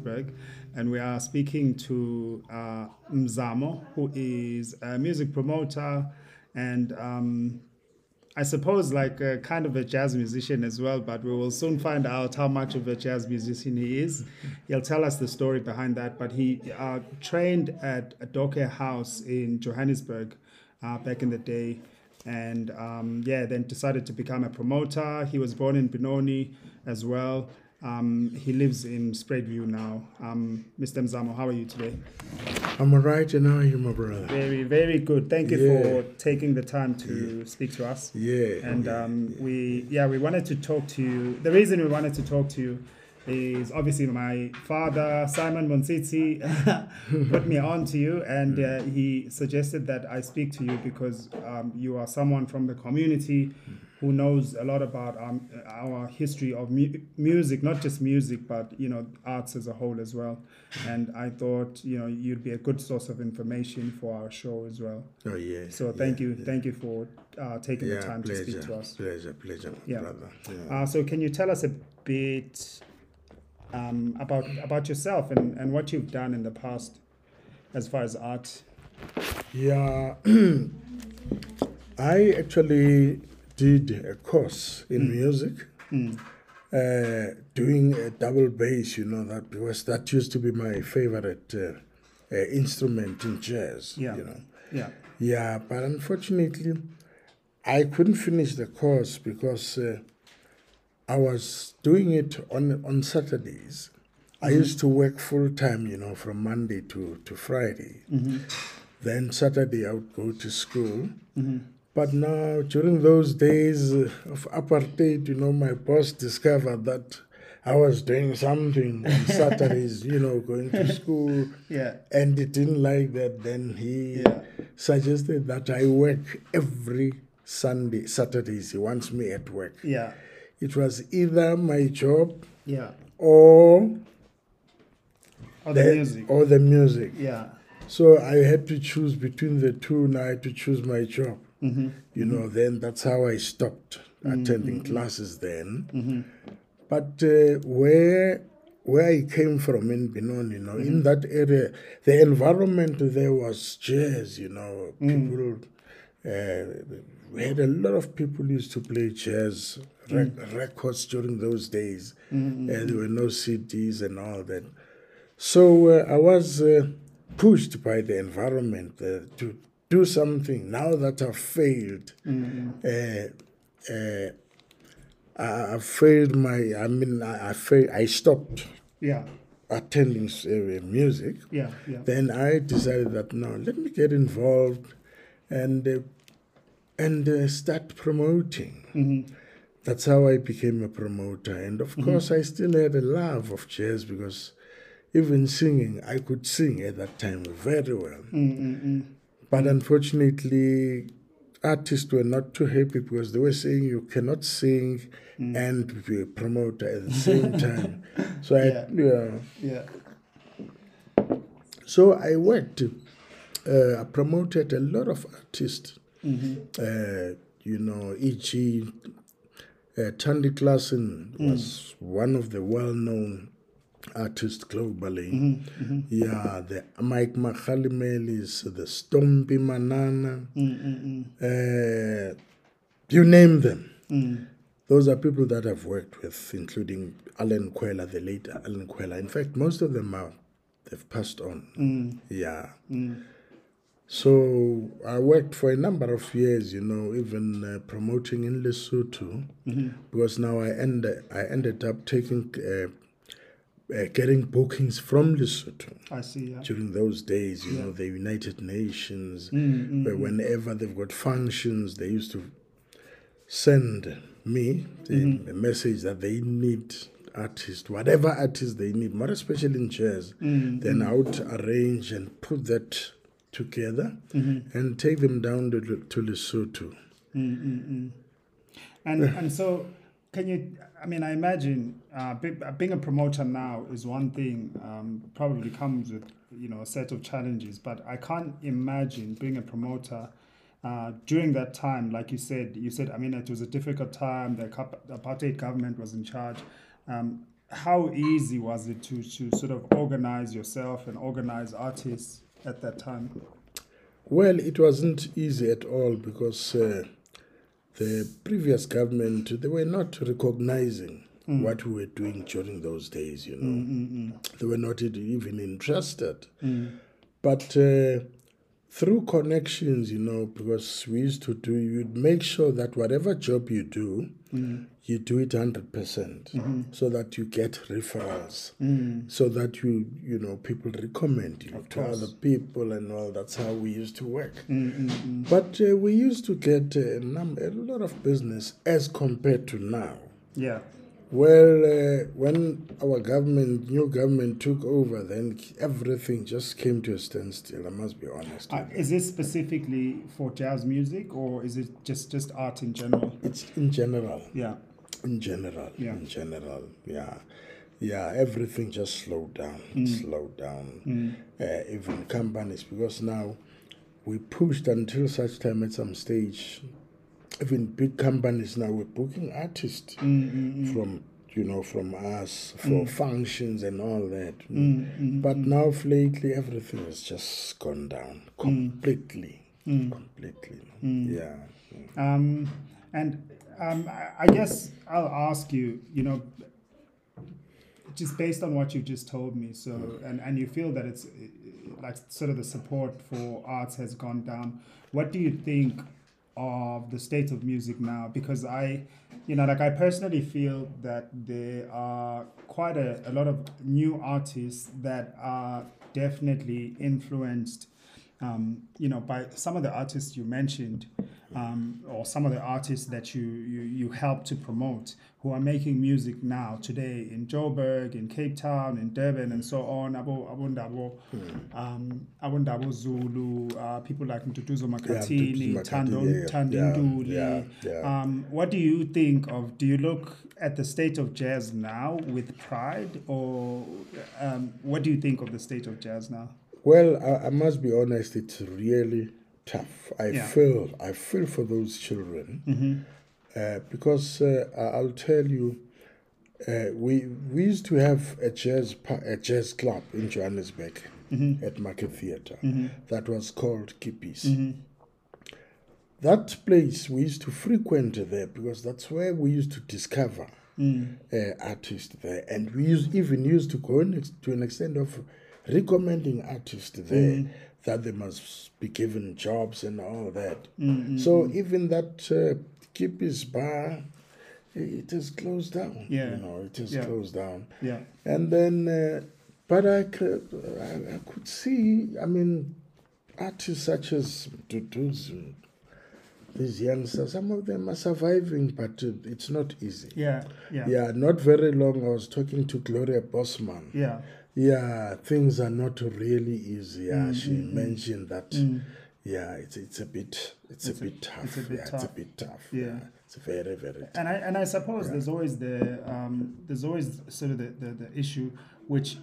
Johannesburg and we are speaking to uh, Mzamo, who is a music promoter and um, I suppose like a kind of a jazz musician as well, but we will soon find out how much of a jazz musician he is. He'll tell us the story behind that. But he uh, trained at a Dorkay House in Johannesburg uh, back in the day and um, yeah, then decided to become a promoter. He was born in Benoni as well. Um, he lives in Spruitview now. Um, Mr. Mzamo, how are you today? I'm all right, and how are you, my brother? Very, very good. Thank you Yeah. for taking the time to speak to us. Yeah. And yeah. um, we, yeah, we wanted to talk to you. The reason we wanted to talk to you is obviously my father, Simon Monsitsi, put me on to you, and uh, he suggested that I speak to you because um, you are someone from the community who knows a lot about um, our history of mu- music, not just music, but you know, arts as a whole as well. And I thought, you know, you'd be a good source of information for our show as well. oh, yeah. So thank yeah, you, yeah. thank you for uh, taking Yeah, the time pleasure, to speak to us. Pleasure, pleasure, Yeah. brother. Yeah. Uh, so can you tell us a bit um, about about yourself and, and what you've done in the past as far as art? Yeah, I actually did a course in music, uh, doing a double bass. You know that because that used to be my favorite uh, uh, instrument in jazz. Yeah. You know. Yeah. Yeah, but unfortunately, I couldn't finish the course because uh, I was doing it on on Saturdays. I mm-hmm. used to work full time, you know, from Monday to, to Friday. Mm-hmm. Then Saturday I would go to school. Mm-hmm. But now, during those days of apartheid, you know, my boss discovered that I was doing something on Saturdays, you know, going to school Yeah. and he didn't like that. Then he Yeah. suggested that I work every Sunday, Saturdays. He wants me at work. Yeah. It was either my job Yeah. or Or the the- music. or the music. Yeah. So I had to choose between the two, and I had to choose my job. Mm-hmm. You know, then that's how I stopped attending classes then. Mm-hmm. But uh, where where I came from in Benoni, you know, Mm-hmm. in that area, the environment there was jazz. You know, Mm. people. Uh, we had a lot of people used to play jazz rec- Mm. records during those days, Mm-hmm. and there were no CDs and all that. So uh, I was uh, pushed by the environment uh, to do something. Now that I've failed, uh, uh, I, failed my. I mean, I, I failed. I stopped Yeah. attending uh, music. Yeah. Yeah. Then I decided that no, let me get involved, and uh, and uh, start promoting. Mm-hmm. That's how I became a promoter. And of course, I still had a love of jazz because even singing, I could sing at that time very well. Mm-mm-mm. But unfortunately, artists were not too happy because they were saying you cannot sing and be a promoter at the same time. So I, Yeah. yeah. Yeah. So I worked. Uh, I promoted a lot of artists. Mm-hmm. Uh, you know, e.g., uh, Thandi Klaasen was one of the well-known artists globally. Yeah, the Mike Makhalemeles, the Stompie Manana, uh, you name them. Those are people that I've worked with, including Allen Kwela, the late Allen Kwela. In fact, most of them are they've passed on. Yeah. So I worked for a number of years, you know, even uh, promoting in Lesotho, because now I ended I ended up taking uh, uh, getting bookings from Lesotho I see. Yeah. during those days. You know, the United Nations, Mm, where whenever they've got functions, they used to send me the, a message that they need artists, whatever artist they need, more especially in jazz. Then I would arrange and put that together and take them down to, to Lesotho. And and so, can you? I mean, I imagine uh, being a promoter now is one thing. Um, probably comes with you know a set of challenges, but I can't imagine being a promoter uh, during that time, like you said, you said, I mean, it was a difficult time. The apartheid government was in charge. Um, how easy was it to, to sort of organize yourself and organize artists at that time? Well, it wasn't easy at all because uh, the previous government they were not recognizing mm. what we were doing during those days. You know, mm, mm, mm. they were not even interested. Mm. But uh, through connections, you know, because we used to do, you'd make sure that whatever job you do, mm. You do it 100% mm-hmm. so that you get referrals, mm. so that you, you know, people recommend you of to course. other people and all. That's how we used to work. Mm-hmm. But uh, we used to get a, number, a lot of business as compared to now. Yeah. Well, uh, when our government, new government took over, then everything just came to a standstill. I must be honest. Uh, is this specifically for jazz music, or is it just just art in general? It's in general. Yeah. In general. Yeah. In general. Yeah. Yeah. Everything just slowed down. Mm. Slowed down. Mm. Uh, even companies, because now we pushed until such time at some stage even big companies now we're booking artists mm-hmm. from you know from us for mm. functions and all that mm-hmm. but now lately everything has just gone down completely completely yeah um, and um, I guess I'll ask you you know just based on what you just told me so and, and you feel that it's like sort of the support for arts has gone down what do you think of the state of music now? Because I, you know, like I personally feel that there are quite a, a lot of new artists that are definitely influenced, um, you know, by some of the artists you mentioned um, or some of the artists that you, you, you help to promote who are making music now today in Joburg, in Cape Town, in Durban, and so on. Abo Abundabo, hmm. um, Abundabo Zulu, uh, people like Nduduzo Makhathini, yeah, Tando, Thandi Ntuli. Yeah, yeah, um, what do you think of? Do you look at the state of jazz now with pride, or um, what do you think of the state of jazz now? Well, I, I must be honest. It's really tough. I yeah. feel I feel for those children mm-hmm. uh, because uh, I'll tell you, uh, we we used to have a jazz a jazz club in Johannesburg mm-hmm. at Market Theatre mm-hmm. that was called Kippies. Mm-hmm. That place we used to frequent there because that's where we used to discover mm. Uh, artists there, and we used, even used to go to an extent of recommending artists there mm that they must be given jobs and all that. Mm-hmm. So even that uh, Kippies bar, it is closed down. Yeah. You know, it is yeah. closed down. Yeah. And then, uh, but I could, I, I, could see, I mean, artists such as Dudus, these youngsters, some of them are surviving, but uh, it's not easy. Yeah, yeah. Yeah, not very long. I was talking to Gloria Bosman. Yeah yeah, things are not really easy. Yeah, mm, she mm, mm. mentioned that. Mm. Yeah, it's it's a bit it's, it's a, bit tough. It's a bit yeah, tough. It's a bit tough. Yeah. yeah. It's very very. Tough. And I and I suppose yeah. there's always the um, there's always sort of the, the, the issue which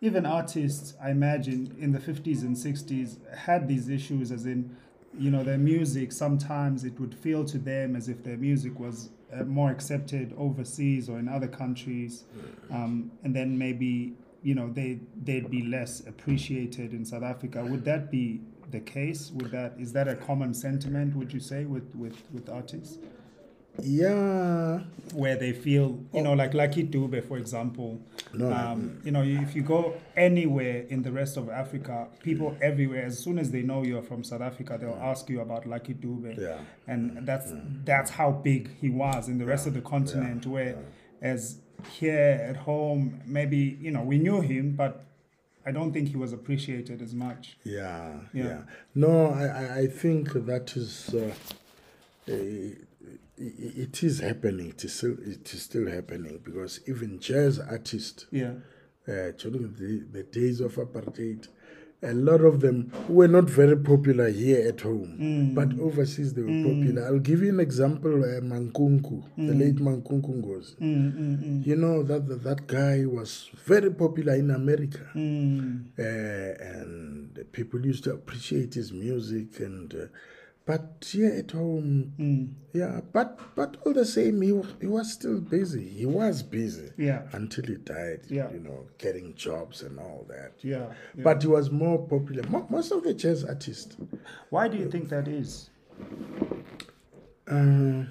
even artists I imagine in the 50s and 60s had these issues as in you know their music sometimes it would feel to them as if their music was uh, more accepted overseas or in other countries mm. um, and then maybe you know they they'd be less appreciated in South Africa. Would that be the case? Would that is that a common sentiment? Would you say with with with artists? Yeah, where they feel you know like Lucky Dube, for example. No, um, you know if you go anywhere in the rest of Africa, people everywhere as soon as they know you're from South Africa, they'll ask you about Lucky Dube. Yeah, and that's yeah. that's how big he was in the rest yeah. of the continent. Where as here at home, maybe you know we knew him, but I don't think he was appreciated as much. Yeah, yeah. yeah. No, I I think that is. Uh, it is happening. It is still it is still happening because even jazz artists, yeah, uh, during the, the days of apartheid, a lot of them were not very popular here at home, mm. but overseas they were mm. popular. I'll give you an example: uh, Mankunku, mm. the late Mankunku Ngozi. Mm, mm, mm. You know that, that that guy was very popular in America, uh, and people used to appreciate his music and. Uh, But here at home, Mm. yeah, but but all the same, he, he was still busy. He was busy Yeah. until he died. Yeah. You know, getting jobs and all that. Yeah. yeah. But he was more popular. Mo- Most of the jazz artists, why do you think that is? uh,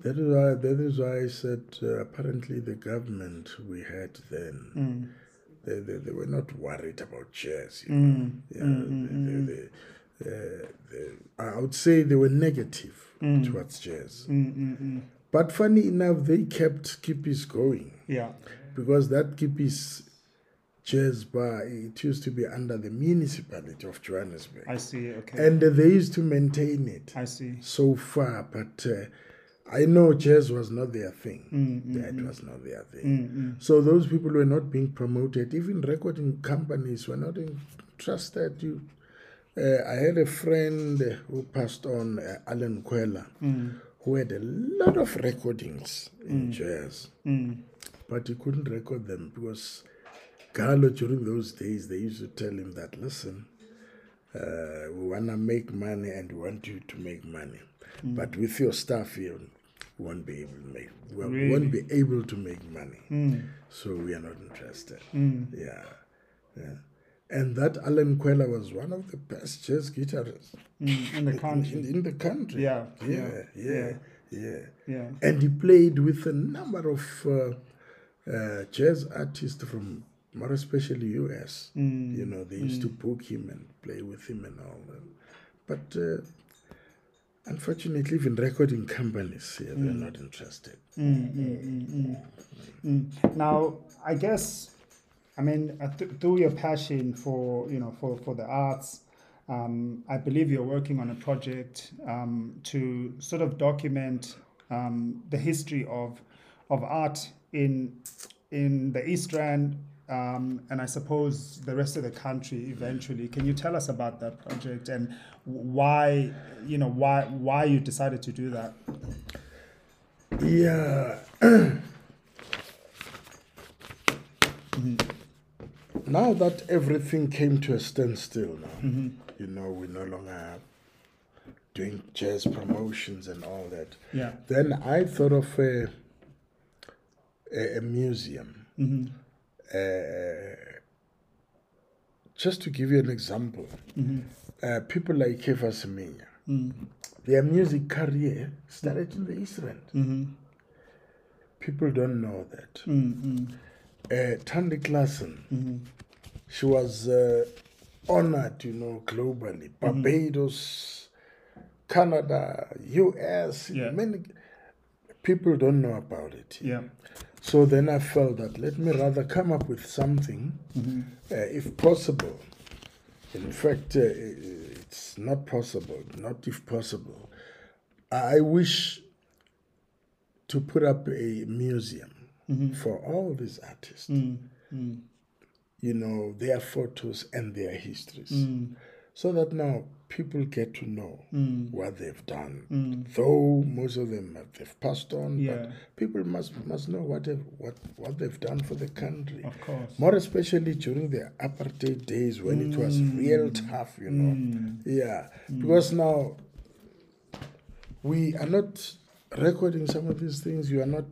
that is why that is why I said uh, apparently the government we had then Mm. they, they, they were not worried about jazz. You know? Mm. Yeah, Mm, they, they, they, uh, they, I would say they were negative Mm. towards jazz. Mm, mm, mm. But funny enough, they kept Kippies going Yeah. because that Kippies jazz bar it used to be under the municipality of Johannesburg, I see. Okay. and they used to maintain it I see. so far. But uh, I know jazz was not their thing. Mm, mm, That mm. was not their thing. Mm. So those people were not being promoted. Even recording companies were not interested. You, uh, I had a friend who passed on, uh, Allen Kwela, Mm. who had a lot of recordings in jazz, Mm. but he couldn't record them because Carlo, during those days they used to tell him that listen, uh, we wanna make money and we want you to make money, but with your stuff we won't be able to make. We Really? won't be able to make money. Mm. So we are not interested. Mm. Yeah, yeah. And that Allen Kwela was one of the best jazz guitarists Mm. In the in, country. in the country. Yeah, yeah, yeah, yeah, yeah. Yeah. And he played with a number of uh, uh, jazz artists from, more especially US. Mm. You know, they used to book him and play with him and all that. But uh, unfortunately, even recording companies, yeah, they're not interested. Mm, mm, mm, mm. Mm. Now, I guess, I mean, uh, th- through your passion for you know for for the arts, um, I believe you're working on a project um, to sort of document um, the history of of art in in the East Rand. Um, and I suppose the rest of the country eventually. Can you tell us about that project and why, you know, why why you decided to do that? Yeah. Now that everything came to a standstill now, you know, we're no longer doing jazz promotions and all that. Yeah. Then I thought of a, a, a museum. Mm-hmm. Uh, just to give you an example, Mm-hmm. uh, people like Caiphus Semenya, Mm. their music career started in the East Rand. Mm-hmm. People don't know that. Mm-hmm. uh, Thandi Klaasen, Mm-hmm. she was uh, honored, you know, globally. Mm-hmm. Barbados, Canada, US, Yeah. many people don't know about it. Yeah. So then I felt that let me rather come up with something, Mm-hmm. uh, if possible. In fact, uh, it's not possible, not if possible. I wish to put up a museum Mm-hmm. for all these artists Mm-hmm. you know, their photos and their histories. Mm. So that now people get to know Mm. what they've done. Mm. Though most of them have they've passed on, Yeah. but people must must know what they've, what what they've done for the country. Of course. More especially during the apartheid days when it was real tough, you know. Mm. Yeah, because now we are not recording some of these things. You are not,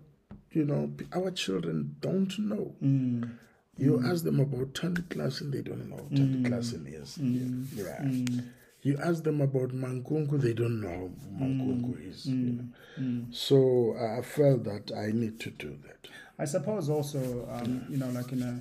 you know, our children don't know. Mm. You ask them about Thandi Klaasen, they don't know who Thandi Klaasen is. Yeah. Mm. You ask them about Mankunku, they don't know who Mankunku is. you know. Mm. So I I felt that I need to do that. I suppose also, um, you know, like in a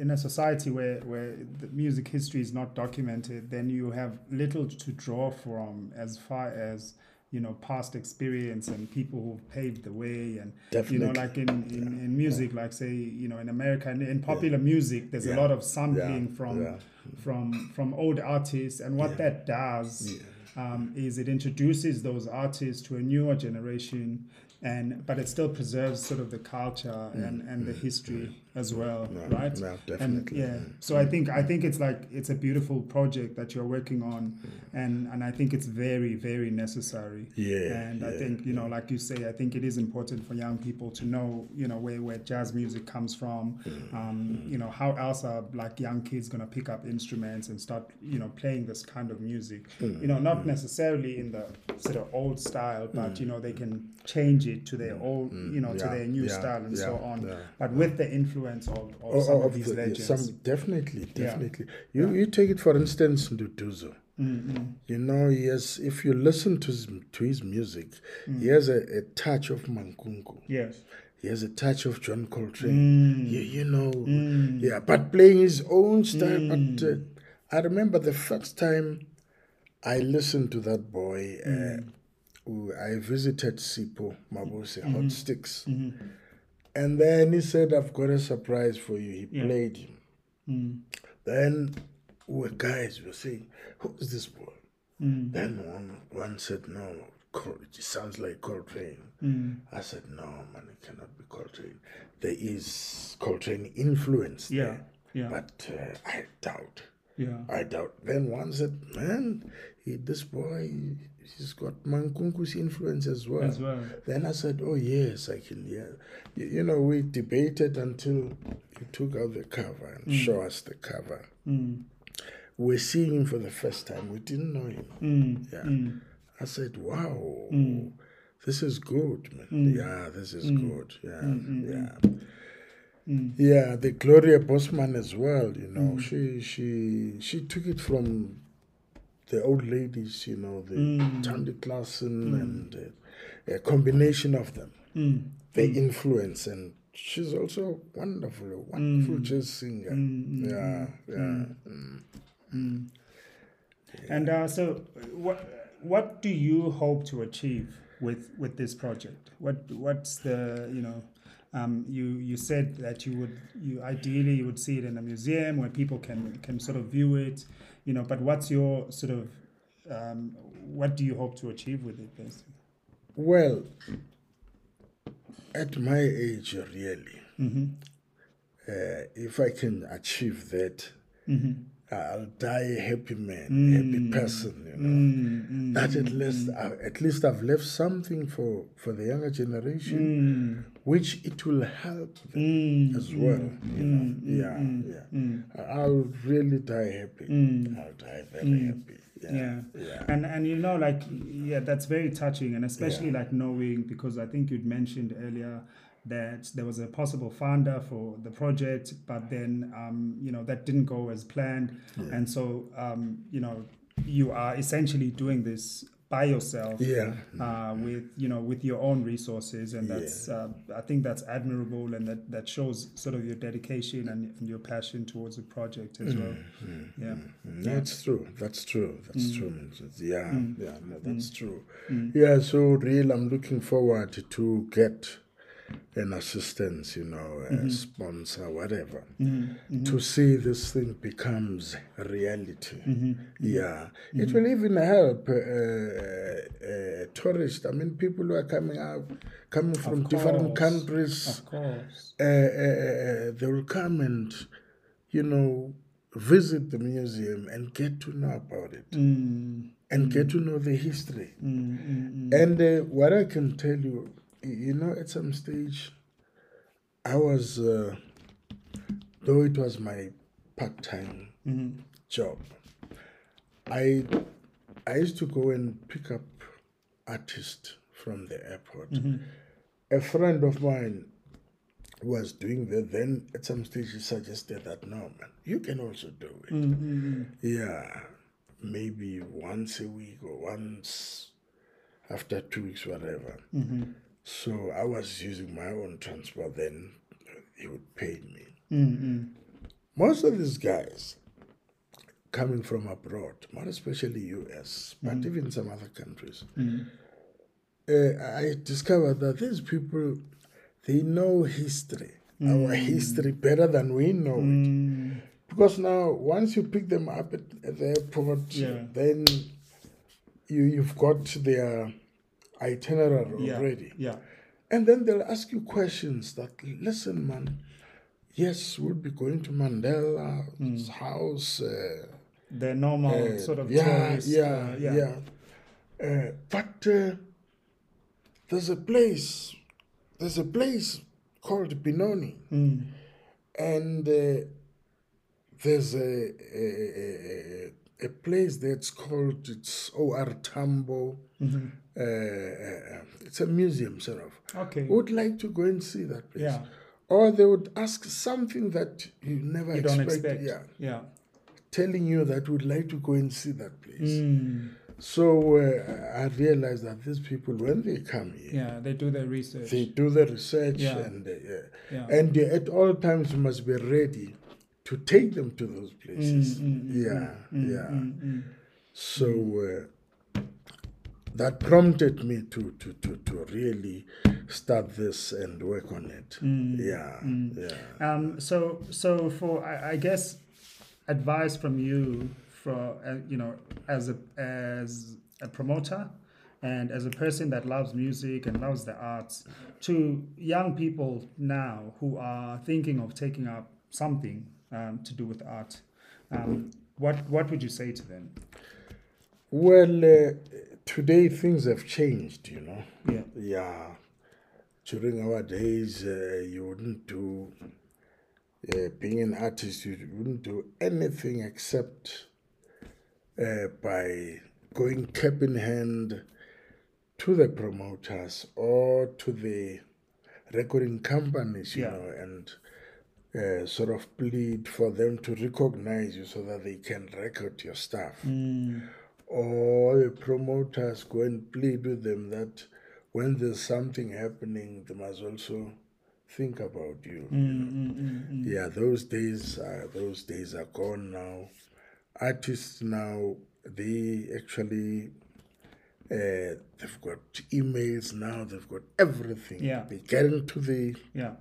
in a society where where the music history is not documented, then you have little to draw from as far as you know past experience and people who've paved the way and you know like in, in, in music like say you know in america in, in popular music there's a lot of sampling Yeah. from Yeah. from from old artists. And what that does um, is it introduces those artists to a newer generation and but it still preserves sort of the culture mm. and, and the mm. history mm. As well, No, right? no, And definitely. yeah, so I think I think it's like it's a beautiful project that you're working on, and and I think it's very very necessary. Yeah, and I think you know, like you say, I think it is important for young people to know, you know, where where jazz music comes from. Mm, Um, you know, how else are like young kids gonna pick up instruments and start, you know, playing this kind of music? mm, You know, not necessarily in the sort of old style, but you know, they can change it to their old, you know, to Mm, their new yeah, style and so on. yeah. But with the influence of, of Oh, some oh, of these the- legends. Some definitely, Yeah. definitely. You you take it for instance, Nduduzo. Mm-mm. You know, he has, if you listen to his, to his music, Mm. he has a, a touch of Mankunku. Yes. He has a touch of John Coltrane. Mm. You, you know, Mm. yeah, but playing his own style. But uh, Mm. I remember the first time I listened to that boy, uh, Mm. I visited Sipho Mabuse Mm-hmm. Hotstix. And then he said, I've got a surprise for you. He Yeah. played him. Mm. Then we guys we were saying, Who is this boy? Mm. Then one, one said, No, it sounds like Coltrane. Mm. I said, No, man, it cannot be Coltrane. There is Coltrane influence Yeah. there. Yeah. But uh, I doubt. Yeah. I doubt. Then one said, Man, he, this boy, he's got Mankunku's influence as well. As well. Then I said, Oh, yes, I can hear. You, you know, we debated until he took out the cover and show us the cover. Mm. We're seeing him for the first time. We didn't know him. Mm. Yeah. Mm. I said, Wow, Mm. this is good, man. Mm. Yeah, this is Mm. good. Yeah, Mm, mm, yeah. Mm. Yeah, the Gloria Bosman as well, you know. Mm. She she she took it from the old ladies, you know, the Mm. Thandi Klaasen Mm. and uh, a combination of them. Mm. Their influence and she's also wonderful, a wonderful Mm. jazz singer. Mm, mm, Yeah, yeah. mm. mm. Mm. And uh, so, what what do you hope to achieve with with this project? What what's the you know? Um, you you said that you would you ideally you would see it in a museum where people can can sort of view it, you know. But what's your sort of um, what do you hope to achieve with it, basically? Well, at my age, really, Mm-hmm. uh, if I can achieve that, Mm-hmm. I'll die a happy man, Mm. happy person, you know. Mm, that at least I, at least I've left something for for the younger generation, mm, which it will help them mm, as well. You know, mm, yeah, mm, yeah. mm, I'll really die happy. Mm. I'll die very Mm. happy. Yeah, Yeah. yeah. and and you know like yeah that's very touching and especially like knowing because i think you'd mentioned earlier that there was a possible funder for the project but then um, you know that didn't go as planned and so um, you know you are essentially doing this by yourself Yeah. uh, with you know with your own resources and Yeah. that's uh, i think that's admirable and that that shows sort of your dedication and, and your passion towards the project as well yeah Mm, That's true. That's true. That's Mm. true. Yeah, yeah, no, that's true. Mm. Yeah, so real, I'm looking forward to get an assistance, you know, a Mm-hmm. sponsor, whatever, Mhm, to see this thing becomes reality. mhm, Yeah, Mm-hmm. it will even help uh, uh, tourists. I mean, people who are coming out, coming from different countries, of course uh, uh, they will come and, you know, visit the museum and get to know about it Mm, and get to know the history. mm, mm, mm. And uh, what I can tell you, you know, at some stage, I was, uh, though it was my part time Mhm. job, I, I used to go and pick up artists from the airport. Mm-hmm. A friend of mine was doing that. Then at some stage he suggested that no, man, you can also do it. Mm, mm, mm. Yeah, maybe once a week or once after two weeks, whatever. Mm-hmm. So I was using my own transport. Then he would pay me. Mm, mm. Most of these guys coming from abroad, more especially US, but even some other countries, uh, I discovered that these people they know history, our history better than we know it. Mm, Because now, once you pick them up at, at the airport, Yeah. then you you've got their itinerary yeah already, yeah and then they'll ask you questions that listen, man. yes, we'll be going to Mandela's house. Uh, The normal uh, sort of yeah, tourist. yeah, uh, yeah. Uh, but uh, there's a place, there's a place called Benoni, Mm. and uh, there's a, a, a, a place that's called it's O.R. Tambo. Mm-hmm. Uh, uh, it's a museum, sort of. Okay. Would like to go and see that place. Yeah. Or they would ask something that you never You don't expect. expect. Yeah. Yeah. Telling you that would like to go and see that place. Mm. So uh, I realized that these people, when they come here, Yeah. They do their research. they do the research Yeah. and uh, yeah. yeah. and at all times you must be ready to take them to those places. Mm, mm, mm, yeah, mm, yeah. mm, mm. So uh, that prompted me to, to, to, to really start this and work on it. Mm, Yeah, mm. yeah. Um, so, so for I, I guess advice from you for uh, you know as a as a promoter and as a person that loves music and loves the arts to young people now who are thinking of taking up something um, to do with art. Um, what what would you say to them? Well, uh, today things have changed, you know. Yeah. Yeah. During our days, uh, you wouldn't do, uh, being an artist, you wouldn't do anything except uh, by going cap in hand to the promoters or to the recording companies, you Yeah. know, and uh, sort of plead for them to recognize you so that they can record your stuff Mm, or the promoters go and plead with them that when there's something happening, they must also think about you. mm, mm, mm, mm. Yeah, those days are those days are gone now. Artists now they actually uh, they've got emails now. They've got everything. Yeah. They get into the Yeah.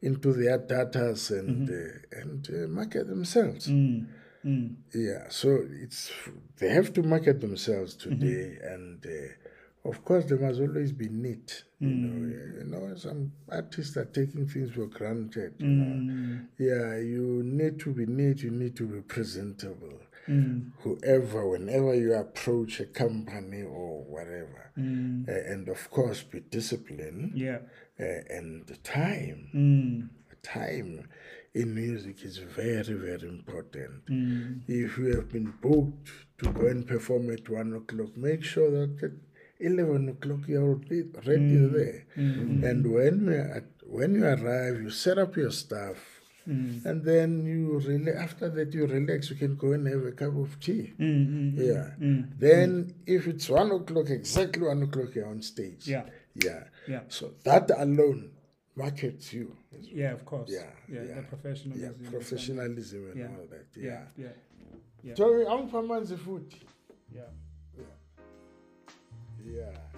into their datas and uh, and uh, market themselves. Mm, mm. Yeah, so it's they have to market themselves today, and uh, of course they must always be neat. You know, you know, some artists are taking things for granted. You know, Mm, yeah, you need to be neat. You need to be presentable. mm, Whoever, whenever you approach a company or whatever, mm. uh, and of course be disciplined Yeah. uh, and time. Mm, Time in music is very, very important. mm. If you have been booked to go and perform at one o'clock, make sure that at eleven o'clock you are ready ready there. And when you at, when you arrive, you set up your stuff, Mm. and then you really after that you relax. You can go and have a cup of tea. Mm, mm, Yeah. mm. Then if it's one o'clock, exactly one o'clock, you're on stage. Yeah. Yeah. Yeah. So that alone markets you. Yeah, of course. Yeah, Yeah, yeah. the professionalism. Yeah, professionalism and Yeah. all that. Yeah. Yeah. Yeah. So I'm from food. Yeah. Yeah. Thank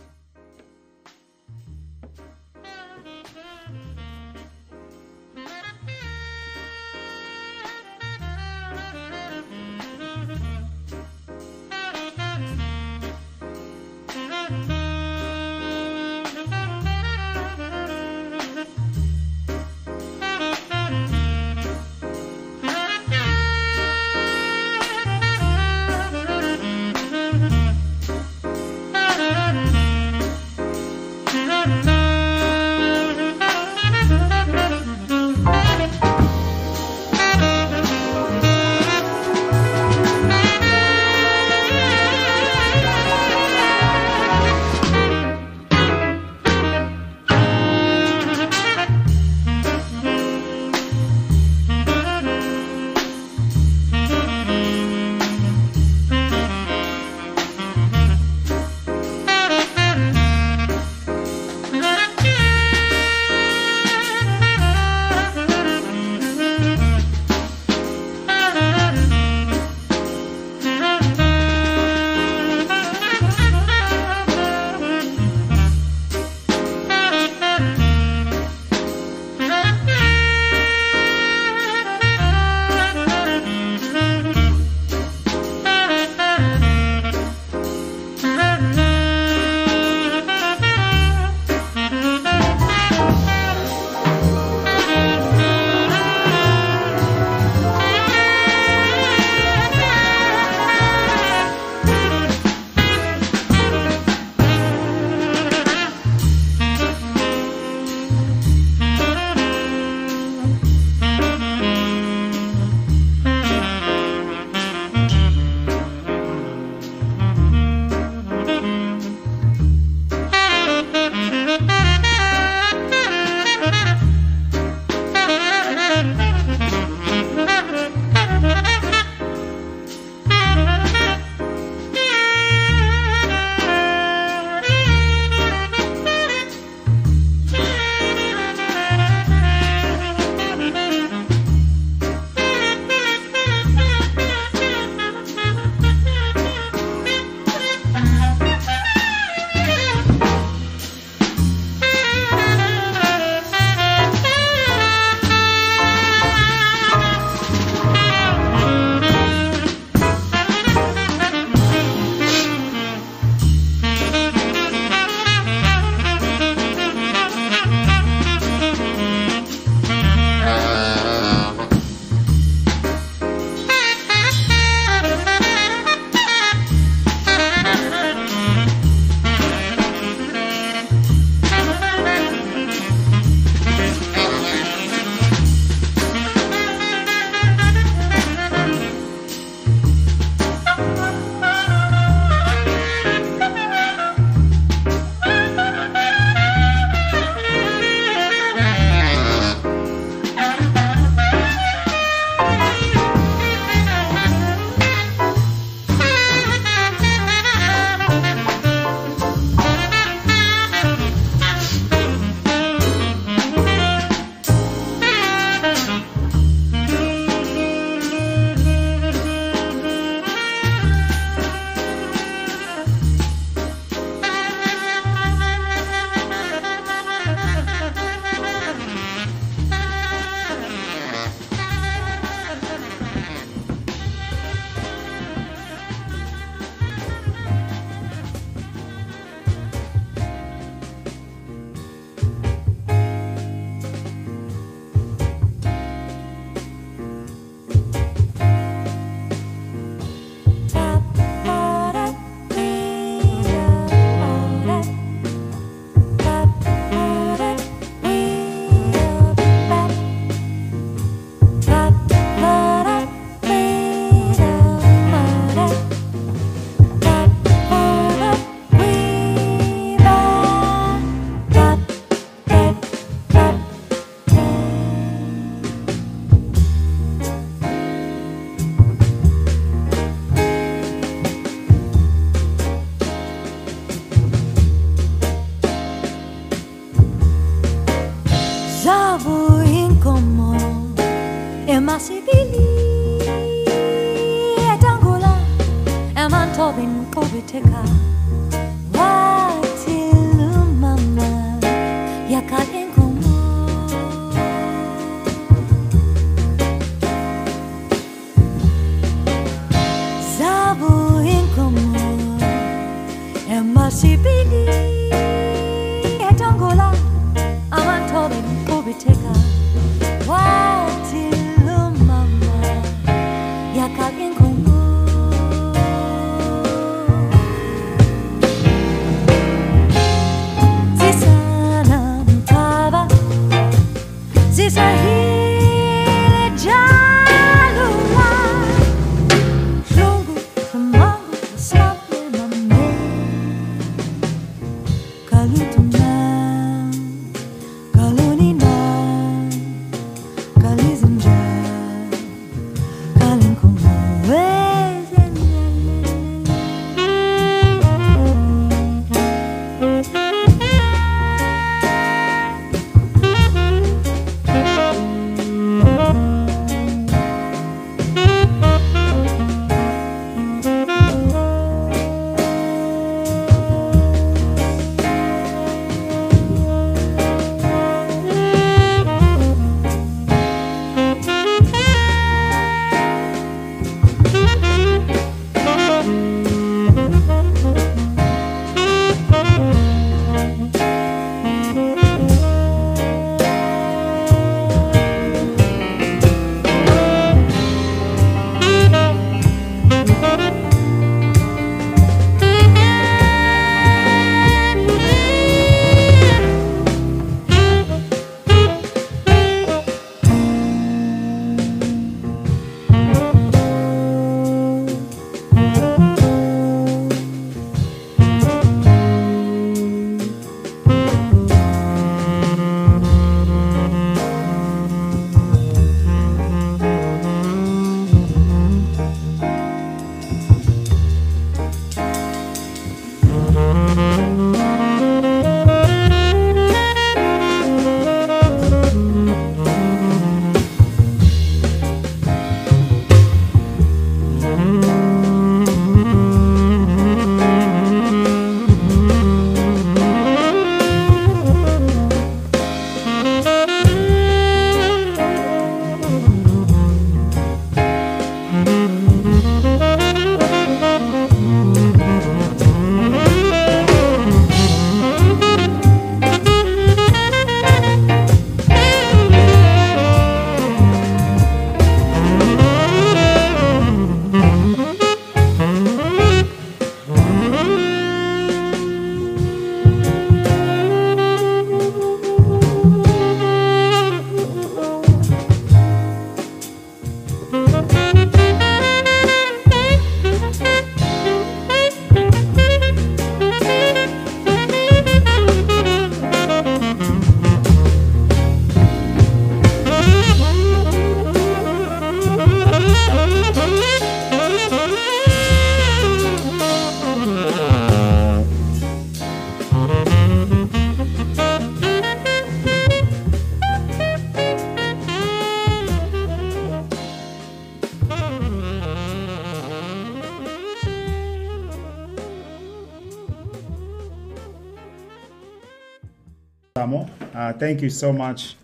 thank you so much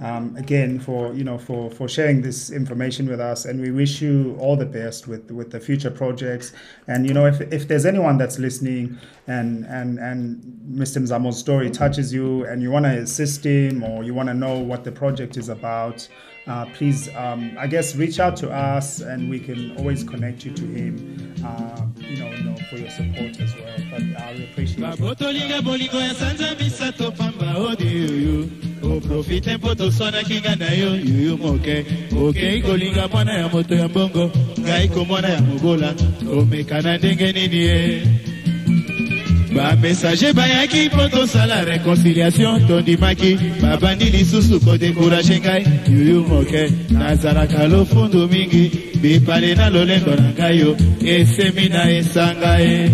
um, again for you know for for sharing this information with us, and we wish you all the best with with the future projects. And you know if if there's anyone that's listening and and and Mr. Mzamo's story touches you, and you want to assist him or you want to know what the project is about. Uh, please, um, I guess, reach out to us, and we can always connect you to him. Uh, you know, you know, for your support as well. But uh, we appreciate you. oprofite mpo na yo yuyu moke okei kolinga mwana ya moto ya mbongo ngai komwana ya mobola ndenge nini ye bamessage bayaki mpo tosala réconciliation tondimaki babandi lisusu kodékourage ngai. Yuyu moke nazalaka lofundu mingi. Bipale na lolendo na ngai yo esemi na esanga ye.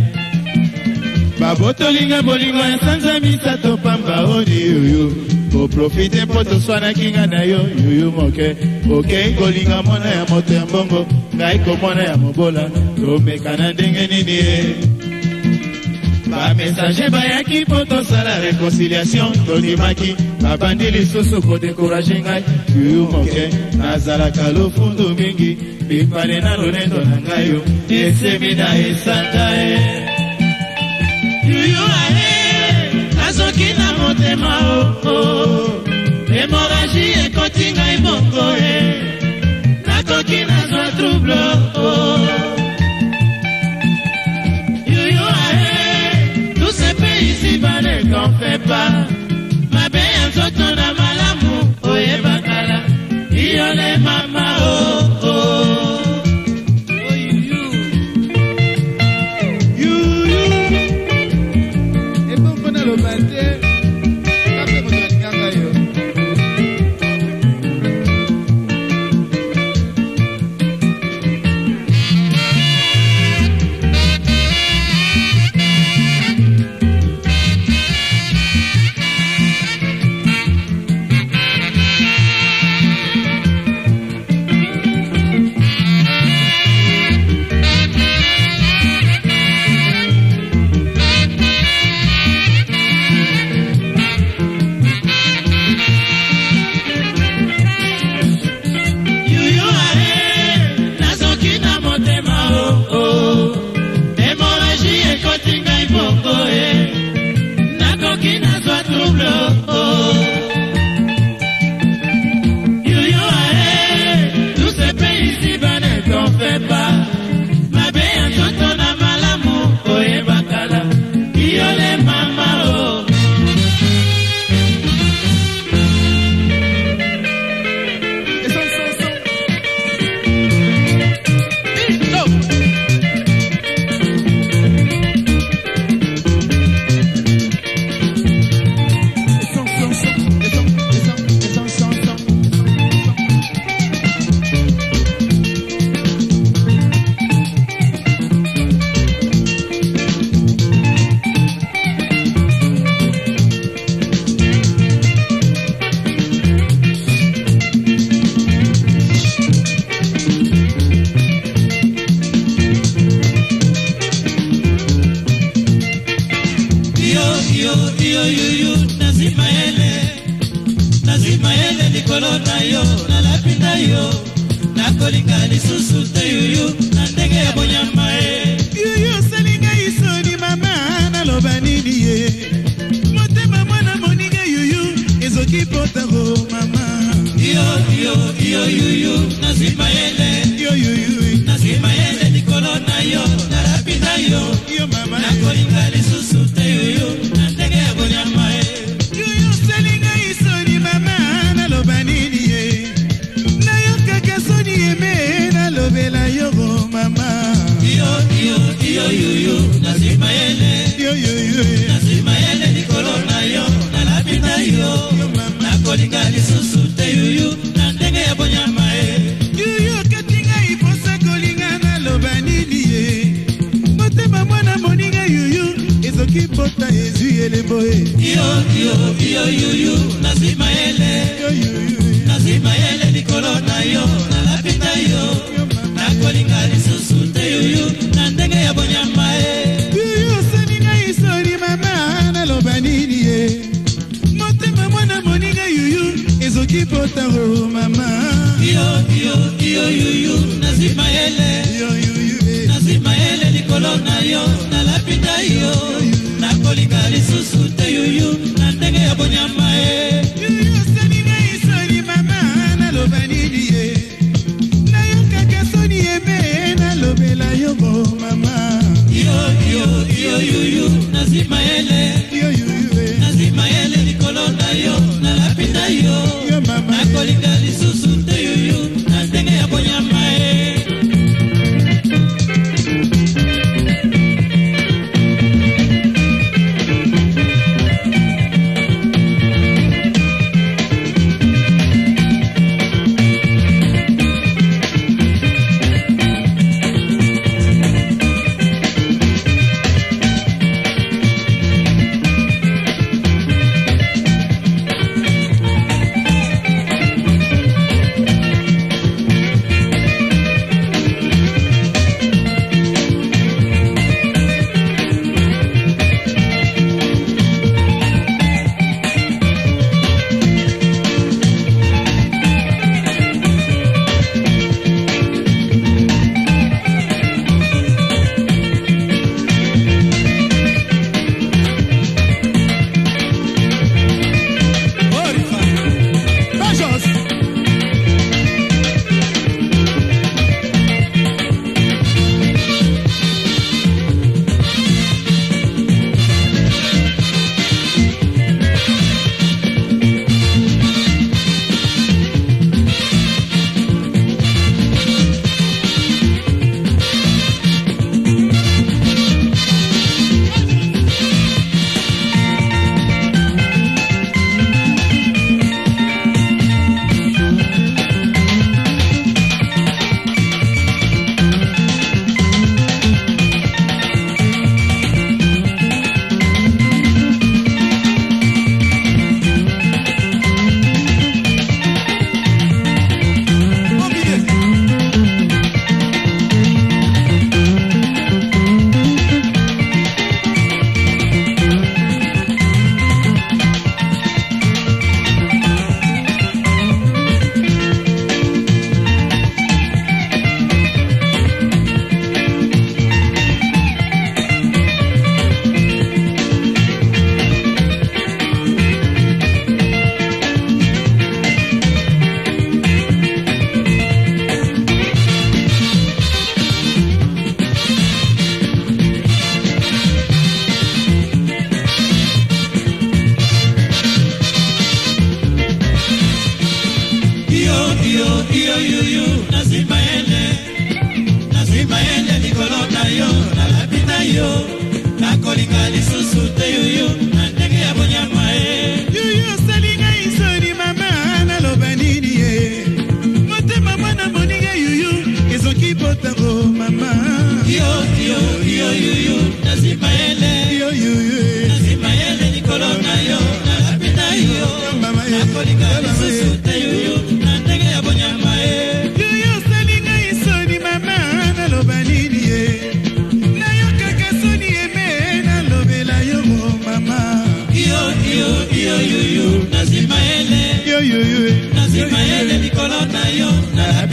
Babotolinga bolingo ya sanza misato pamba oni yuyu. Koprofite mpo toswanaki nga na yo yuyu moke. Okei kolinga mwana ya moto ya mbongo ngai komwana ya mobola. Tomeka na ndenge nini ye? bamessage bayaki mpo tosala réconciliation tondimaki babandi lisusu kodékourage ngai tu moke nazalaka lofundu mingi. Mipale na lolendo na ngai yo esemi na esanga e. e. Tuyo ae nazoki na motema oo hemoraji ekoti ngai bongo e nakoki nazwa trouble. o oh. ici-bas ne t'en fais pas mabe ya nzoto na malamu oh, oyebakala iyole mama oo oh, oh. yo nakolinga lisusu te yuyu na ndenge ya bonyama ye. Yuyosani ngai soni mama naloba nini ye nayokaka soni yeme nalobela yo bo mama yoyoyoyuyu nazima ele nazima ele likolo na yo nalapi na yo. Nakolinga lisusu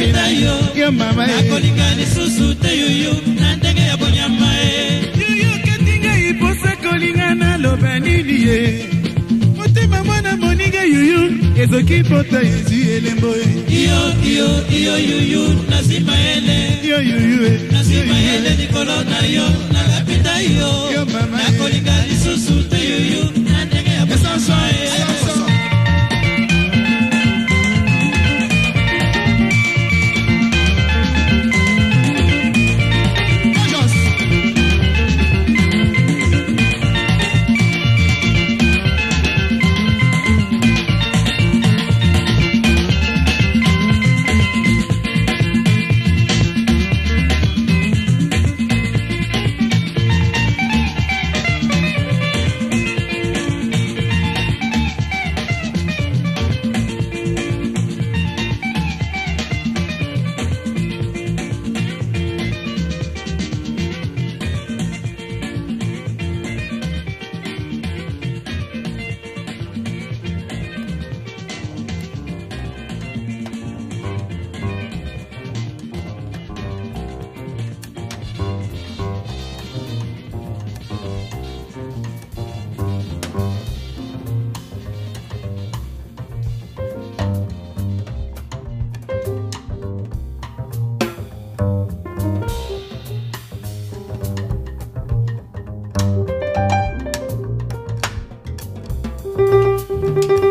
yo mama e. nakolinga lisusu te yuyu na ndenge ya bonyama e. Yoyo okati ngai posa kolinga naloba nini ye motema mwana moninga yuyu ezoki mpota ezwi elembo e. Iyo iyo iyo yuyu nasima ele. Yo yuyu e. Nasima ele likolo na yo nakapita yo. Yo e. nakolinga lisusu te yuyu na ndenge ya bonyama e Música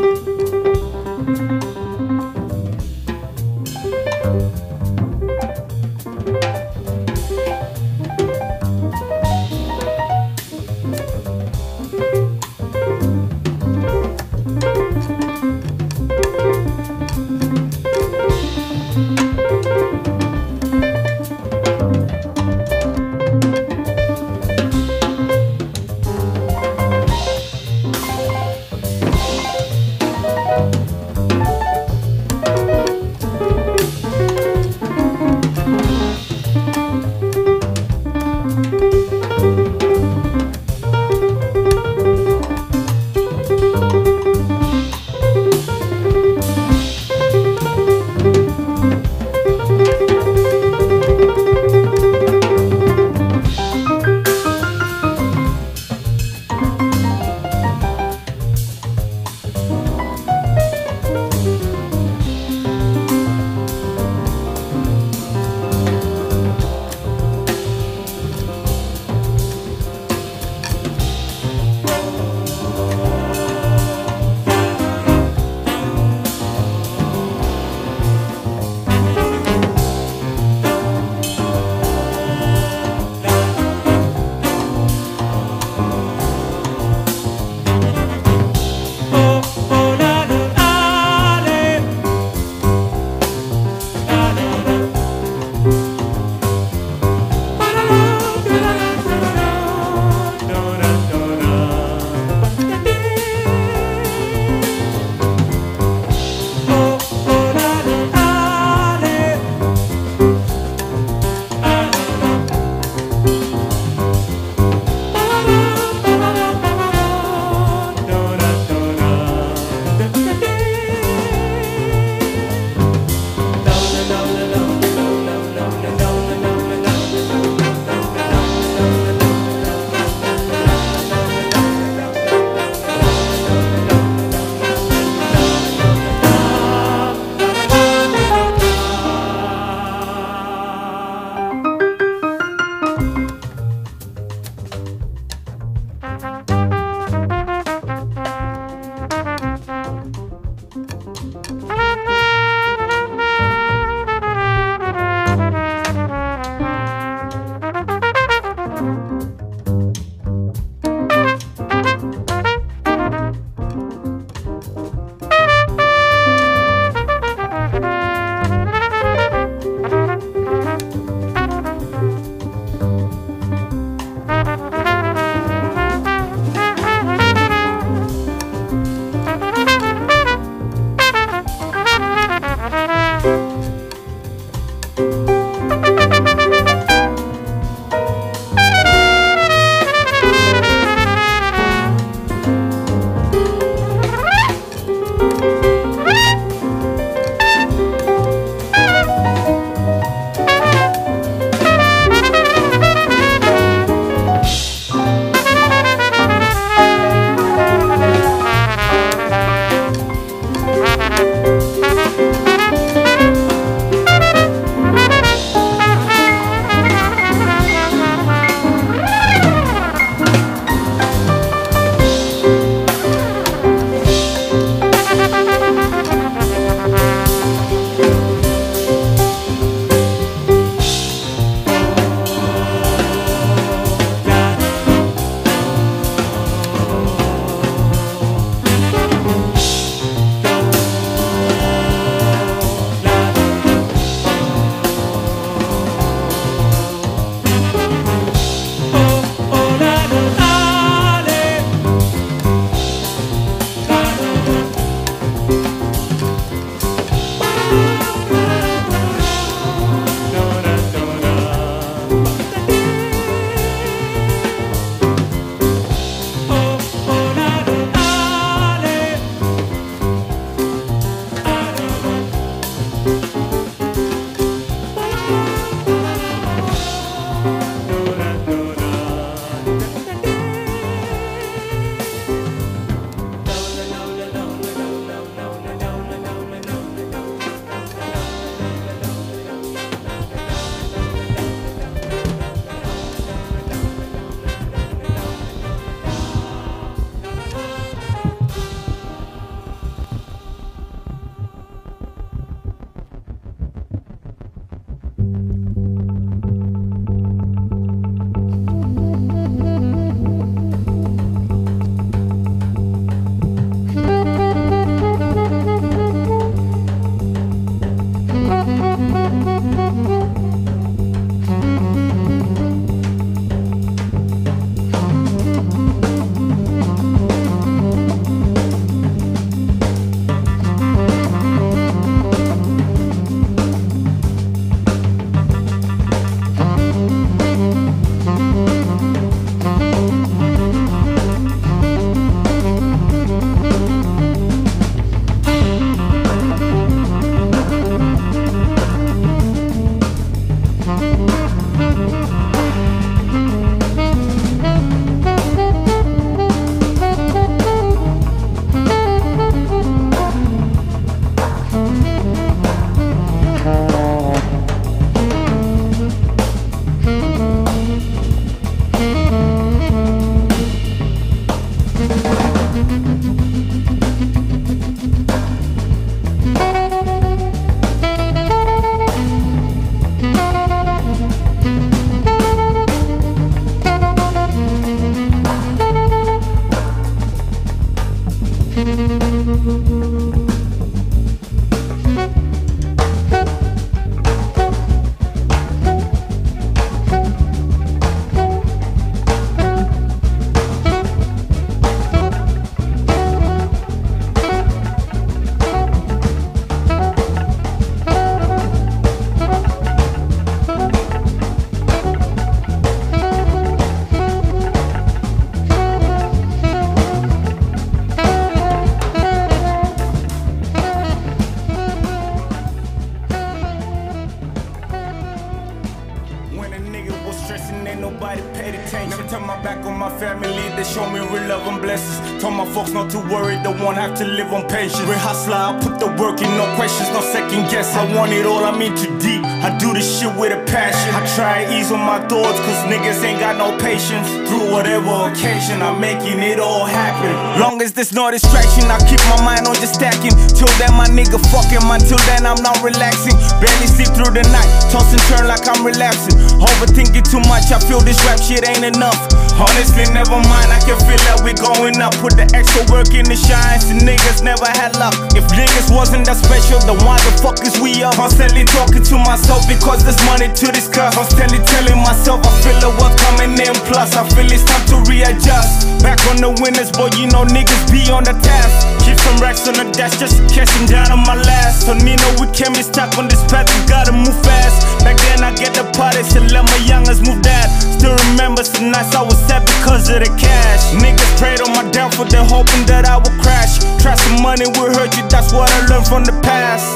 patience. Through whatever I'm making it all happen. Long as there's no distraction, I keep my mind on just stacking. Till then, my nigga fucking, until then, I'm not relaxing. Barely sleep through the night, toss and turn like I'm relapsing. Overthinking too much, I feel this rap shit ain't enough. Honestly, never mind, I can feel that we going up. Put the extra work in the shine, and niggas never had luck. If niggas wasn't that special, then why the fuck is we up? Constantly talking to myself because there's money to discuss. Constantly telling myself I feel the work coming in. Plus, I feel it's time to readjust. Back on the winners, boy, you know niggas be on the task. Keep some racks on the dash, just cashing down on my last. So Nino, we can't be stuck on this path, we gotta move fast. Back then, I get the party, so let my youngers move that. Still remember some nights I was sad because of the cash. Niggas prayed on my downfall, they hoping that I would crash. Try some money will hurt you, that's what I learned from the past.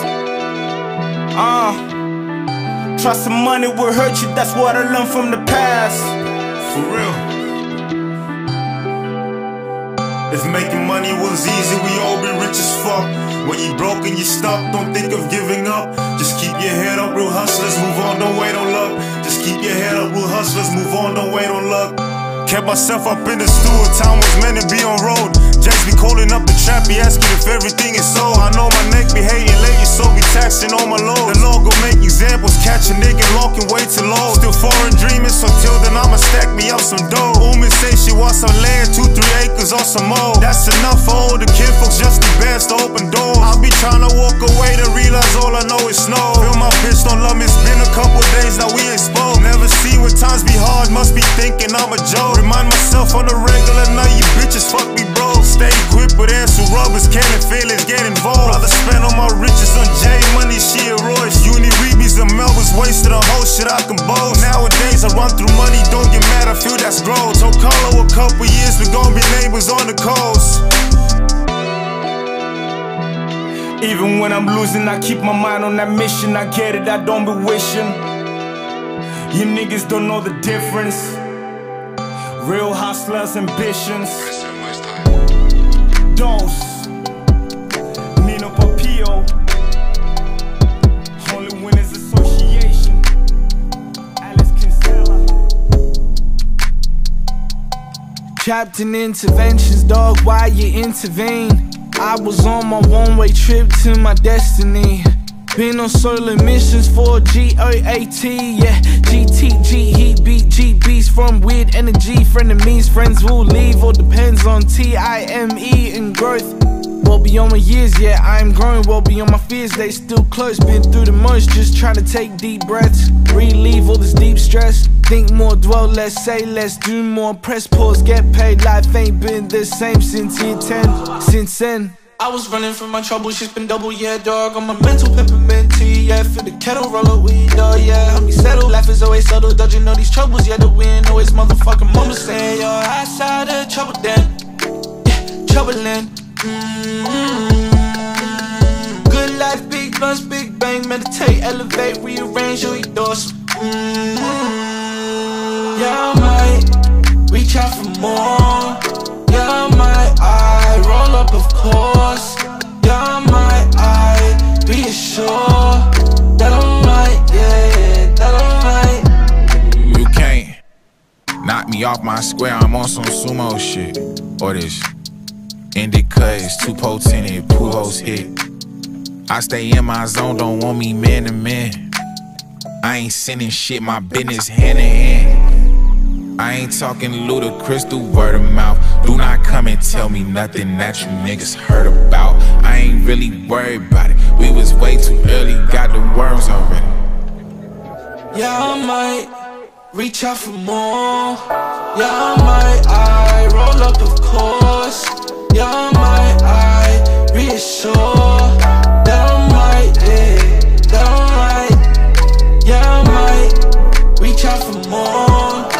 Uh, try some money will hurt you, that's what I learned from the past. For real. If making money was easy, we all be rich as fuck. When you broke and you stuck, don't think of giving up. Just keep your head up, real hustlers, move on, don't wait on luck. Just keep your head up, real hustlers, move on, don't wait on luck. Kept myself up in the stool, time was meant to be on road. James be calling up the trap, be asking if everything is sold. I know my neck be hating lately, so be taxing on my load. The law go make examples, catch a nigga locking way too low. Still foreign dreaming, so till then I'ma stack me up some dough. Woman say she wants some land, two, three acres or some more. That's enough for all the kid folks, just the best to open doors. I'll be trying to walk away to realize all I know is snow. Feel my bitch don't love me, it's been a couple days now we exposed. Never seen when times be hard, must be thinking I'm a joke. Remind myself on the regular, now you bitches fuck me bro. Stay equipped with answer rubbers, killing feelings, get involved. Rather spend all my riches on J Money, she a Royce. Uni Reebies and Melvins wasted on whole shit I can boast. Nowadays I run through money, don't get mad, I feel that's growth. So Carlo a couple years, we gon' be neighbors on the coast. Even when I'm losing, I keep my mind on that mission. I get it, I don't be wishing. You niggas don't know the difference. Real hustlers, ambitions. Dose. Nino Papio. Only Winners Association. Alice Kinsella. Trapped in interventions, dog, why you intervene? I was on my one way trip to my destiny. Been on solo missions for GOAT, yeah. GTG, heat beat, GBs from weird energy. Friend of Frenemies, friends will leave, all depends on TIME and growth. Well beyond my years, yeah, I'm growing well beyond my fears. They still close, been through the most, just trying to take deep breaths. Relieve all this deep stress. Think more, dwell less, say less, do more. Press pause, get paid. Life ain't been the same since year 10. Since then, I was running from my troubles, shit's been double, yeah, dog. On my mental peppermint tea, yeah. Feel the kettle roll up weed, dog, yeah. Help me settle, life is always subtle, dodging all these troubles, yeah. The wind always motherfucking mama saying, yo, outside of trouble then, yeah, troubling. Mm-hmm. Good life, big blunts, big bang, meditate, elevate, rearrange your doors. Mm-hmm. Yeah, I might reach out for more. Yeah, I might I roll up, of course. Reassure that I'm right, yeah, that I'm right. You can't knock me off my square. I'm on some sumo shit. Or this indica is too potent. It Pujols hit. I stay in my zone. Don't want me man to man. I ain't sending shit. My business hand in hand. I ain't talking ludicrous through word of mouth. Do not come and tell me nothing that you niggas heard about. I ain't really worried about it. We was way too early, got the worms already. Yeah, I might reach out for more. Yeah, I might I roll up, of course. Yeah, I might I reassure that I'm right, yeah, that I'm right. Yeah, I might reach out for more.